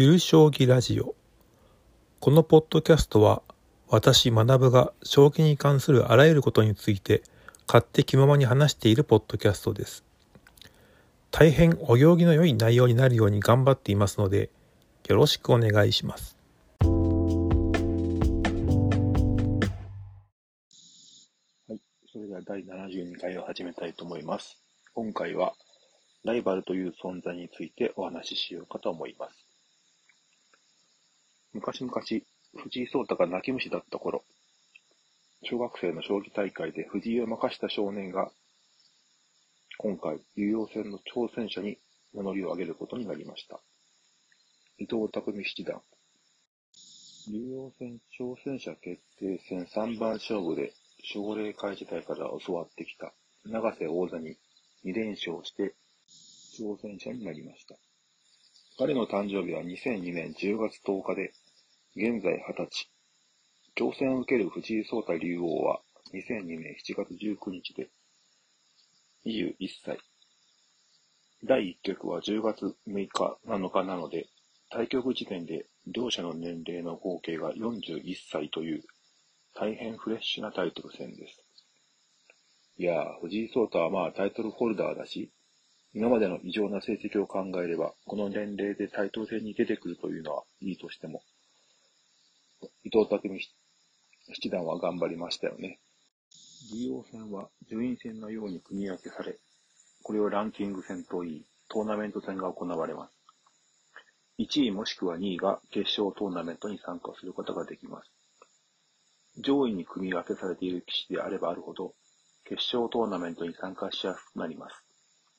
ゆる将棋ラジオこのポッドキャストは私学が将棋に関するあらゆることについて勝手気ままに話しているポッドキャストです大変お行儀の良い内容になるように頑張っていますのでよろしくお願いしますはい。それでは第72回を始めたいと思います。今回は、ライバルという存在についてお話ししようかと思います。昔々、藤井聡太が泣き虫だった頃、小学生の将棋大会で藤井を任した少年が、今回、竜王戦の挑戦者に名乗りを上げることになりました。伊藤匠七段。竜王戦挑戦者決定戦3番勝負で奨励会時代から教わってきた永瀬王座に2連勝して挑戦者になりました。彼の誕生日は2002年10月10日で、現在20歳。挑戦を受ける藤井聡太竜王は2002年7月19日で21歳。第1局は10月6日7日なので、対局時点で両者の年齢の合計が41歳という大変フレッシュなタイトル戦です。いやー、藤井聡太はまあタイトルホルダーだし、今までの異常な成績を考えれば、この年齢でタイトル戦に出てくるというのはいいとしても、伊藤匠七段は頑張りましたよね。竜王戦は順位戦のように組み分けされ、これをランキング戦といい、トーナメント戦が行われます。1位もしくは2位が決勝トーナメントに参加することができます。上位に組み分けされている棋士であればあるほど、決勝トーナメントに参加しやすくなります。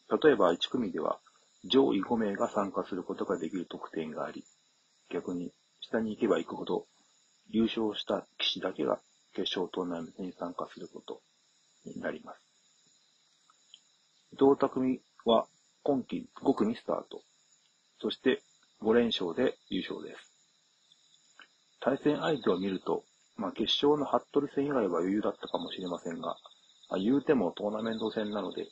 例えば1組では、上位5名が参加することができる特典があり、逆に下に行けば行くほど、優勝した棋士だけが決勝トーナメントに参加することになります。伊藤匠は今季5組スタート。そして5連勝で優勝です。対戦相手を見ると、まあ、決勝の服部戦以外は余裕だったかもしれませんが、まあ、言うてもトーナメント戦なので、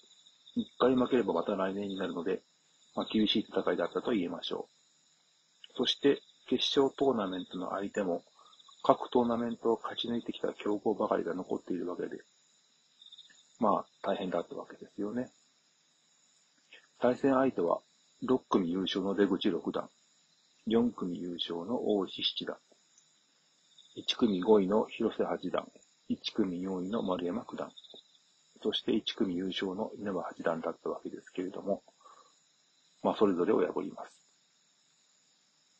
一回負ければまた来年になるので、まあ、厳しい戦いだったと言えましょう。そして、決勝トーナメントの相手も、各トーナメントを勝ち抜いてきた強豪ばかりが残っているわけで、まあ、大変だったわけですよね。対戦相手は、6組優勝の出口六段、4組優勝の大石七段、1組5位の広瀬八段、1組4位の丸山九段、そして1組優勝の稲葉八段だったわけですけれども、まあ、それぞれを破ります。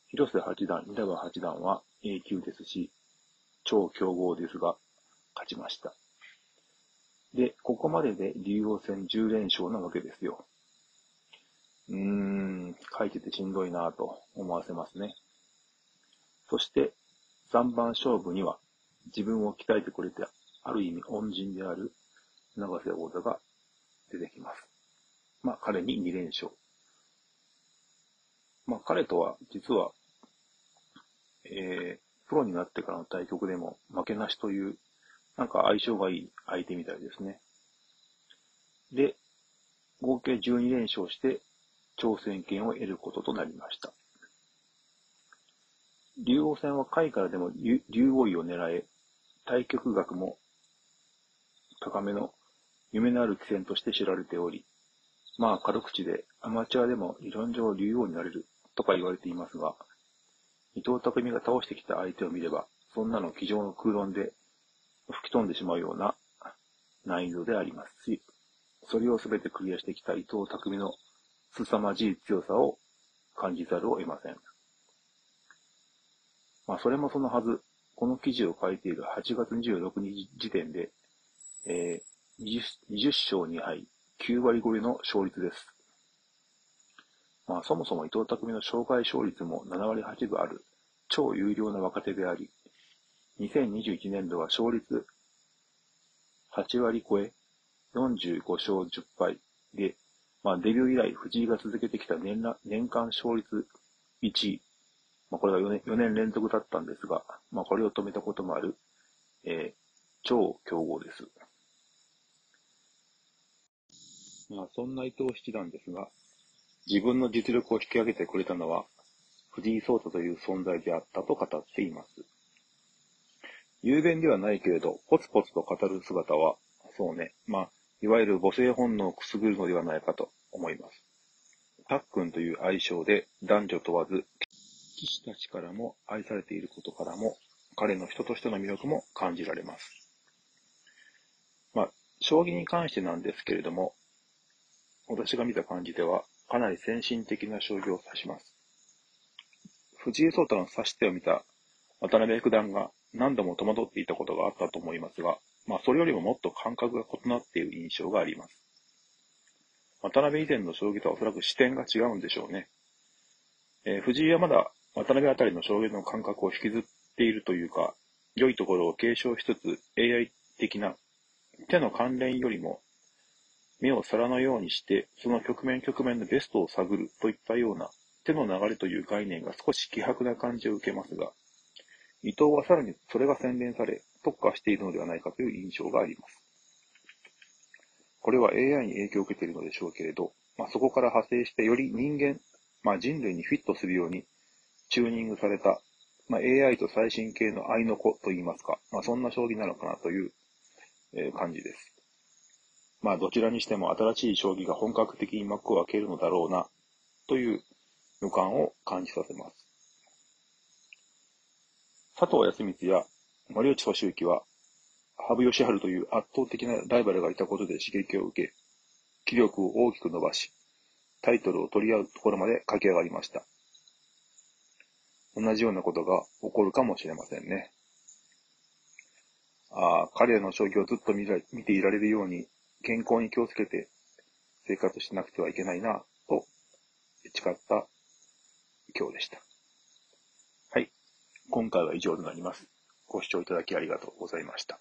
広瀬八段、稲葉八段は A 級ですし、超強豪ですが、勝ちました。で、ここまでで竜王戦10連勝なわけですよ。うーん、書いててしんどいなぁと思わせますね。そして、3番勝負には、自分を鍛えてくれて、ある意味恩人である永瀬王座が出てきます。まあ、彼に2連勝。まあ、彼とは、実は、えー、プロになってからの対局でも負けなしという、なんか相性がいい相手みたいですね。で、合計12連勝して、挑戦権を得ることとなりました。竜王戦は下位からでも竜王位を狙え、対局額も高めの夢のある棋戦として知られており、まあ軽口でアマチュアでも理論上竜王になれるとか言われていますが、伊藤匠が倒してきた相手を見れば、そんなの机上の空論で吹き飛んでしまうような難易度でありますし、それを全てクリアしてきた伊藤匠の凄まじい強さを感じざるを得ません。まあ、それもそのはず、この記事を書いている8月26日時点で、えー、20, 勝2敗、9割超えの勝率です。まあ、そもそも伊藤匠の障害勝率も7割8分ある、超有料な若手であり、2021年度は勝率8割超え、45勝10敗で、まあ、デビュー以来、藤井が続けてきた年年間勝率1位。まあ、これが4年 ,4 年連続だったんですが、まあ、これを止めたこともある、えー、超強豪です。まあ、そんな伊藤七段ですが、自分の実力を引き上げてくれたのは、藤井聡太という存在であったと語っています。雄弁ではないけれど、ポツポツと語る姿は、そうね、まあ、いわゆる母性本能をくすぐるのではないかと思います。たっくんという愛称で男女問わず、騎士たちからも愛されていることからも、彼の人としての魅力も感じられます。まあ、将棋に関してなんですけれども、私が見た感じでは、かなり先進的な将棋を指します。藤井聡太の指し手を見た渡辺九段が何度も戸惑っていたことがあったと思いますが、まあ、それよりももっと感覚が異なっている印象があります。渡辺以前の将棋とはおそらく視点が違うんでしょうね。えー、藤井はまだ渡辺あたりの将棋の感覚を引きずっているというか、良いところを継承しつつ AI 的な手の関連よりも目を皿のようにして、その局面局面のベストを探るといったような手の流れという概念が少し希薄な感じを受けますが、伊藤はさらにそれが洗練され、特化しているのではないかという印象があります。これは AI に影響を受けているのでしょうけれど、まあ、そこから派生してより人間、まあ、人類にフィットするようにチューニングされた、まあ、AI と最新系の愛の子といいますか、まあ、そんな将棋なのかなという、感じです。まあ、どちらにしても新しい将棋が本格的に幕を開けるのだろうな、という予感を感じさせます。佐藤康光や森内俊之は、羽生善治という圧倒的なライバルがいたことで刺激を受け、気力を大きく伸ばし、タイトルを取り合うところまで駆け上がりました。同じようなことが起こるかもしれませんね。ああ、彼らの将棋をずっと見見ていられるように、健康に気をつけて生活しなくてはいけないな、と誓った今日でした。はい。今回は以上となります。ご視聴いただきありがとうございました。